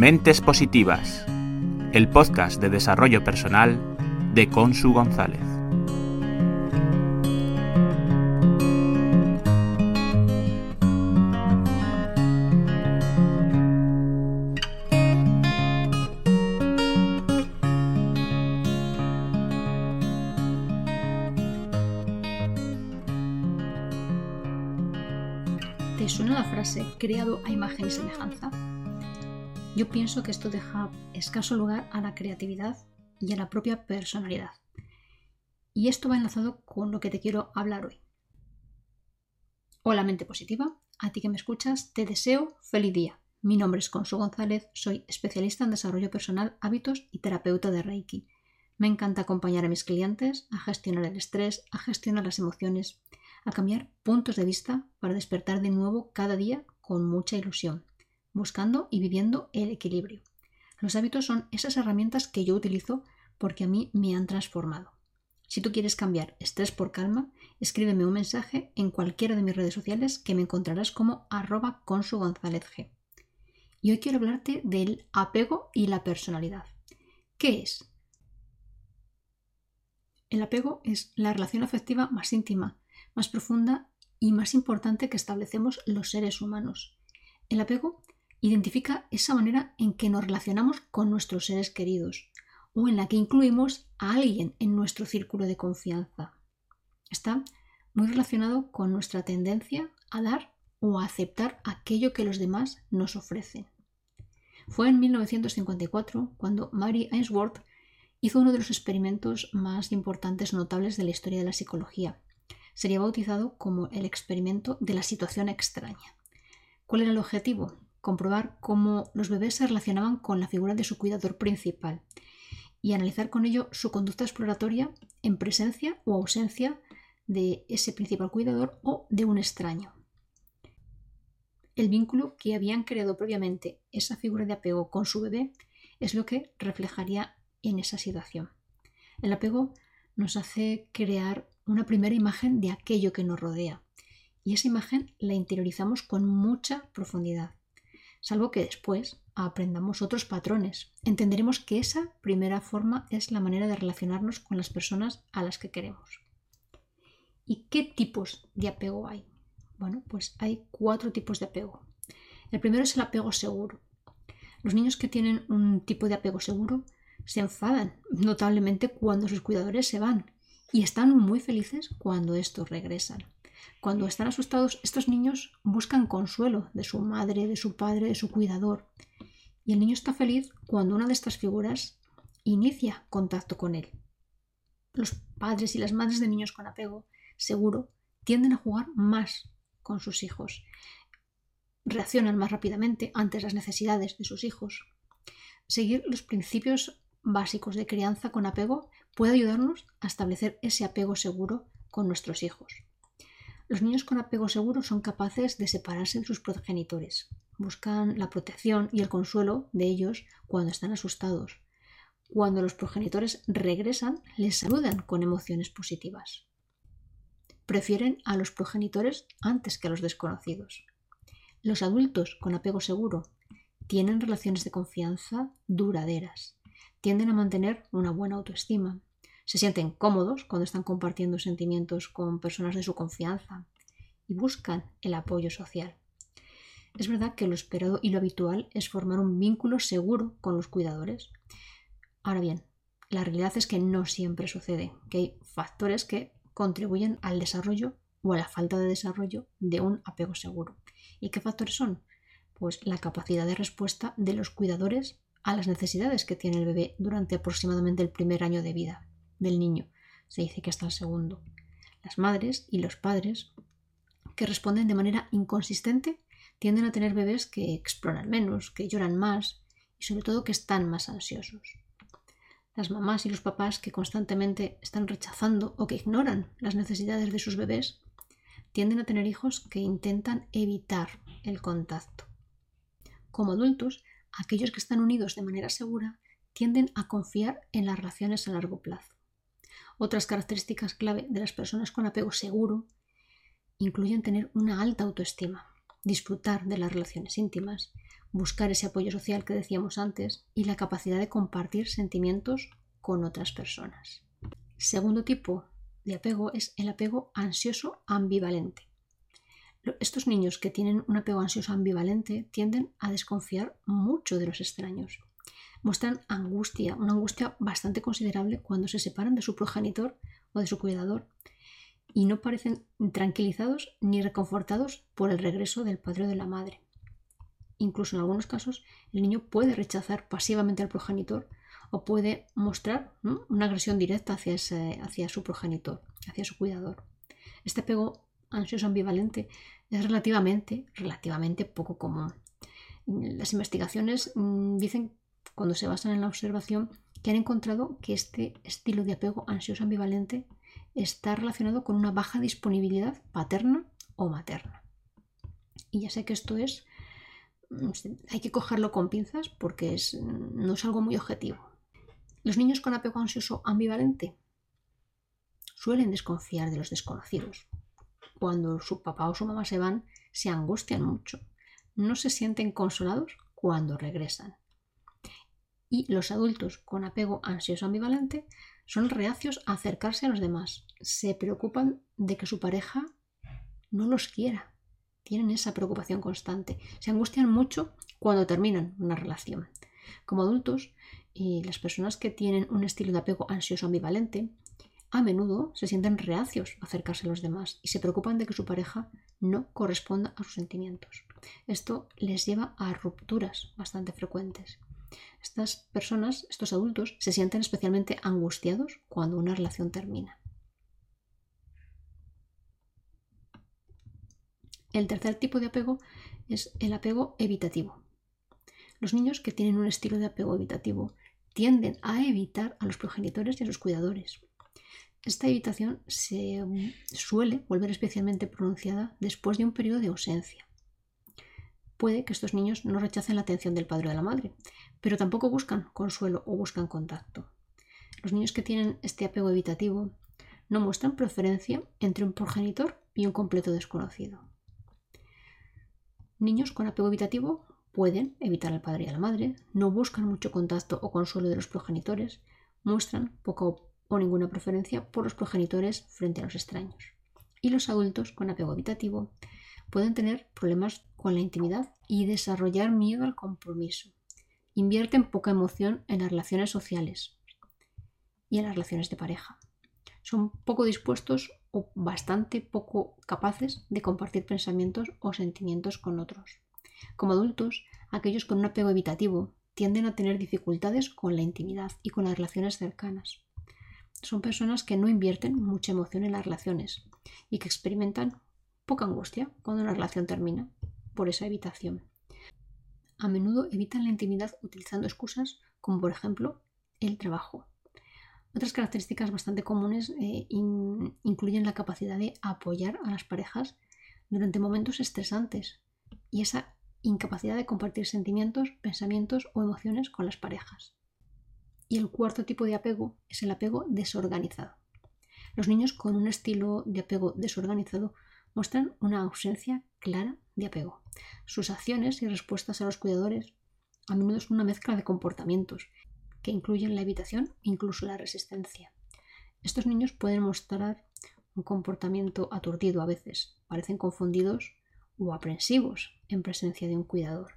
Mentes Positivas, el podcast de desarrollo personal de Consu González. ¿Te suena la frase creado a imagen y semejanza? Yo pienso que esto deja escaso lugar a la creatividad y a la propia personalidad. Y esto va enlazado con lo que te quiero hablar hoy. Hola mente positiva, a ti que me escuchas, te deseo feliz día. Mi nombre es Consu González, soy especialista en desarrollo personal, hábitos y terapeuta de Reiki. Me encanta acompañar a mis clientes a gestionar el estrés, a gestionar las emociones, a cambiar puntos de vista para despertar de nuevo cada día con mucha ilusión buscando y viviendo el equilibrio. Los hábitos son esas herramientas que yo utilizo porque a mí me han transformado. Si tú quieres cambiar estrés por calma, escríbeme un mensaje en cualquiera de mis redes sociales que me encontrarás como arroba G. Y hoy quiero hablarte del apego y la personalidad. ¿Qué es? El apego es la relación afectiva más íntima, más profunda y más importante que establecemos los seres humanos. El apego identifica esa manera en que nos relacionamos con nuestros seres queridos o en la que incluimos a alguien en nuestro círculo de confianza. Está muy relacionado con nuestra tendencia a dar o a aceptar aquello que los demás nos ofrecen. Fue en 1954 cuando Mary Ainsworth hizo uno de los experimentos más importantes notables de la historia de la psicología. Sería bautizado como el experimento de la situación extraña. ¿Cuál era el objetivo? Comprobar cómo los bebés se relacionaban con la figura de su cuidador principal y analizar con ello su conducta exploratoria en presencia o ausencia de ese principal cuidador o de un extraño. El vínculo que habían creado previamente esa figura de apego con su bebé es lo que reflejaría en esa situación. El apego nos hace crear una primera imagen de aquello que nos rodea y esa imagen la interiorizamos con mucha profundidad salvo que después aprendamos otros patrones. Entenderemos que esa primera forma es la manera de relacionarnos con las personas a las que queremos. ¿Y qué tipos de apego hay? Bueno, pues hay cuatro tipos de apego. El primero es el apego seguro. Los niños que tienen un tipo de apego seguro se enfadan notablemente cuando sus cuidadores se van y están muy felices cuando estos regresan. Cuando están asustados, estos niños buscan consuelo de su madre, de su padre, de su cuidador. Y el niño está feliz cuando una de estas figuras inicia contacto con él. Los padres y las madres de niños con apego, seguro, tienden a jugar más con sus hijos. Reaccionan más rápidamente ante las necesidades de sus hijos. Seguir los principios básicos de crianza con apego puede ayudarnos a establecer ese apego seguro con nuestros hijos. Los niños con apego seguro son capaces de separarse de sus progenitores. Buscan la protección y el consuelo de ellos cuando están asustados. Cuando los progenitores regresan, les saludan con emociones positivas. Prefieren a los progenitores antes que a los desconocidos. Los adultos con apego seguro tienen relaciones de confianza duraderas. Tienden a mantener una buena autoestima, se sienten cómodos cuando están compartiendo sentimientos con personas de su confianza y buscan el apoyo social. Es verdad que lo esperado y lo habitual es formar un vínculo seguro con los cuidadores. Ahora bien, la realidad es que no siempre sucede, que hay factores que contribuyen al desarrollo o a la falta de desarrollo de un apego seguro. ¿Y qué factores son? Pues la capacidad de respuesta de los cuidadores a las necesidades que tiene el bebé durante aproximadamente el primer año de vida del niño. Se dice que hasta el segundo. Las madres y los padres que responden de manera inconsistente tienden a tener bebés que exploran menos, que lloran más y sobre todo que están más ansiosos. Las mamás y los papás que constantemente están rechazando o que ignoran las necesidades de sus bebés tienden a tener hijos que intentan evitar el contacto. Como adultos, aquellos que están unidos de manera segura tienden a confiar en las relaciones a largo plazo. Otras características clave de las personas con apego seguro incluyen tener una alta autoestima, disfrutar de las relaciones íntimas, buscar ese apoyo social que decíamos antes y la capacidad de compartir sentimientos con otras personas. Segundo tipo de apego es el apego ansioso ambivalente. Estos niños que tienen un apego ansioso ambivalente tienden a desconfiar mucho de los extraños. Muestran angustia, una angustia bastante considerable cuando se separan de su progenitor o de su cuidador y no parecen tranquilizados ni reconfortados por el regreso del padre o de la madre. Incluso en algunos casos el niño puede rechazar pasivamente al progenitor o puede mostrar una agresión directa hacia, hacia su progenitor, hacia su cuidador. Este apego ansioso ambivalente es relativamente, relativamente poco común. Las investigaciones mm, dicen, cuando se basan en la observación, que han encontrado que este estilo de apego ansioso ambivalente está relacionado con una baja disponibilidad paterna o materna. Y ya sé que esto es, hay que cogerlo con pinzas porque es, no es algo muy objetivo. Los niños con apego ansioso ambivalente suelen desconfiar de los desconocidos. Cuando su papá o su mamá se van, se angustian mucho. No se sienten consolados cuando regresan. Y los adultos con apego ansioso ambivalente son reacios a acercarse a los demás. Se preocupan de que su pareja no los quiera. Tienen esa preocupación constante. Se angustian mucho cuando terminan una relación. Como adultos, y las personas que tienen un estilo de apego ansioso ambivalente a menudo se sienten reacios a acercarse a los demás y se preocupan de que su pareja no corresponda a sus sentimientos. Esto les lleva a rupturas bastante frecuentes. Estas personas, estos adultos, se sienten especialmente angustiados cuando una relación termina. El tercer tipo de apego es el apego evitativo. Los niños que tienen un estilo de apego evitativo tienden a evitar a los progenitores y a sus cuidadores. Esta evitación se suele volver especialmente pronunciada después de un periodo de ausencia puede que estos niños no rechacen la atención del padre o de la madre, pero tampoco buscan consuelo o buscan contacto. Los niños que tienen este apego evitativo no muestran preferencia entre un progenitor y un completo desconocido. Niños con apego evitativo pueden evitar al padre y a la madre, no buscan mucho contacto o consuelo de los progenitores, muestran poca o ninguna preferencia por los progenitores frente a los extraños. Y los adultos con apego evitativo pueden tener problemas con la intimidad y desarrollar miedo al compromiso. Invierten poca emoción en las relaciones sociales y en las relaciones de pareja. Son poco dispuestos o bastante poco capaces de compartir pensamientos o sentimientos con otros. Como adultos, aquellos con un apego evitativo tienden a tener dificultades con la intimidad y con las relaciones cercanas. Son personas que no invierten mucha emoción en las relaciones y que experimentan poca angustia cuando una relación termina por esa evitación. A menudo evitan la intimidad utilizando excusas como por ejemplo el trabajo. Otras características bastante comunes eh, incluyen la capacidad de apoyar a las parejas durante momentos estresantes y esa incapacidad de compartir sentimientos, pensamientos o emociones con las parejas. Y el cuarto tipo de apego es el apego desorganizado. Los niños con un estilo de apego desorganizado muestran una ausencia clara de apego. Sus acciones y respuestas a los cuidadores a menudo son una mezcla de comportamientos que incluyen la evitación e incluso la resistencia. Estos niños pueden mostrar un comportamiento aturdido a veces, parecen confundidos o aprensivos en presencia de un cuidador.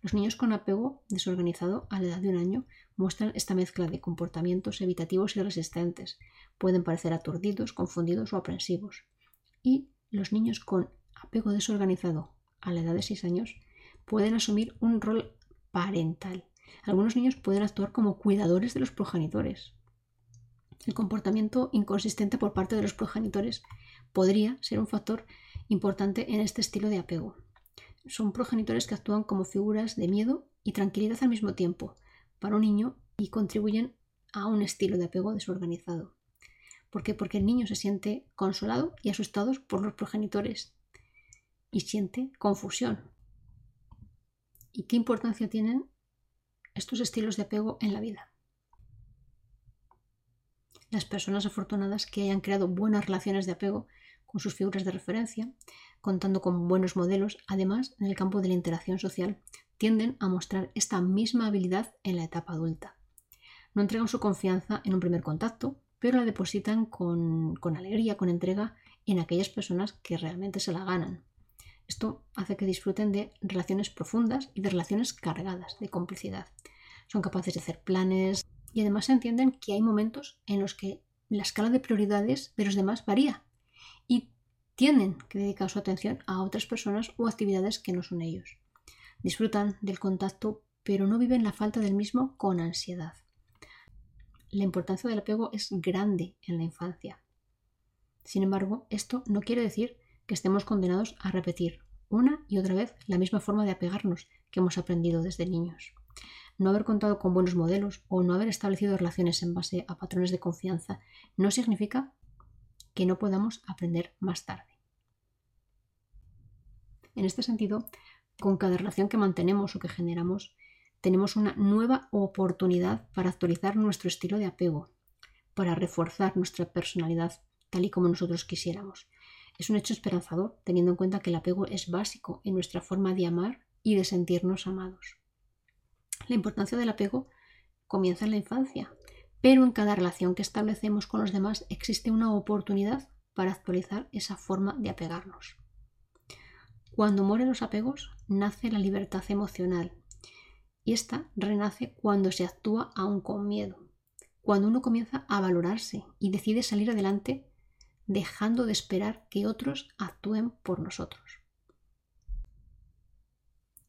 Los niños con apego desorganizado a la edad de un año muestran esta mezcla de comportamientos evitativos y resistentes. Pueden parecer aturdidos, confundidos o aprensivos y los niños con apego desorganizado a la edad de 6 años pueden asumir un rol parental. Algunos niños pueden actuar como cuidadores de los progenitores. El comportamiento inconsistente por parte de los progenitores podría ser un factor importante en este estilo de apego. Son progenitores que actúan como figuras de miedo y tranquilidad al mismo tiempo para un niño y contribuyen a un estilo de apego desorganizado. ¿Por qué? Porque el niño se siente consolado y asustado por los progenitores y siente confusión. ¿Y qué importancia tienen estos estilos de apego en la vida? Las personas afortunadas que hayan creado buenas relaciones de apego con sus figuras de referencia, contando con buenos modelos, además en el campo de la interacción social, tienden a mostrar esta misma habilidad en la etapa adulta. No entregan su confianza en un primer contacto, pero la depositan con, alegría, con entrega en aquellas personas que realmente se la ganan. Esto hace que disfruten de relaciones profundas y de relaciones cargadas de complicidad. Son capaces de hacer planes y además entienden que hay momentos en los que la escala de prioridades de los demás varía y tienen que dedicar su atención a otras personas o actividades que no son ellos. Disfrutan del contacto, pero no viven la falta del mismo con ansiedad. La importancia del apego es grande en la infancia. Sin embargo, esto no quiere decir que estemos condenados a repetir una y otra vez la misma forma de apegarnos que hemos aprendido desde niños. No haber contado con buenos modelos o no haber establecido relaciones en base a patrones de confianza no significa que no podamos aprender más tarde. En este sentido, con cada relación que mantenemos o que generamos, tenemos una nueva oportunidad para actualizar nuestro estilo de apego, para reforzar nuestra personalidad tal y como nosotros quisiéramos. Es un hecho esperanzador, teniendo en cuenta que el apego es básico en nuestra forma de amar y de sentirnos amados. La importancia del apego comienza en la infancia, pero en cada relación que establecemos con los demás existe una oportunidad para actualizar esa forma de apegarnos. Cuando mueren los apegos, nace la libertad emocional, y esta renace cuando se actúa aún con miedo, cuando uno comienza a valorarse y decide salir adelante dejando de esperar que otros actúen por nosotros.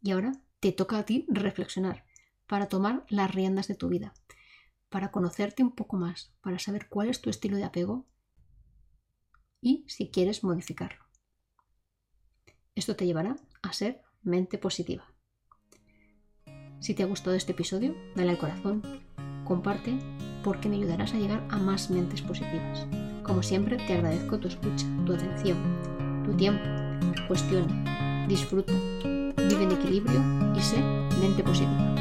Y ahora te toca a ti reflexionar para tomar las riendas de tu vida, para conocerte un poco más, para saber cuál es tu estilo de apego y si quieres modificarlo. Esto te llevará a ser mente positiva. Si te ha gustado este episodio, dale al corazón, comparte porque me ayudarás a llegar a más mentes positivas. Como siempre, te agradezco tu escucha, tu atención, tu tiempo. Cuestiona, disfruta, vive en equilibrio y sé mente positiva.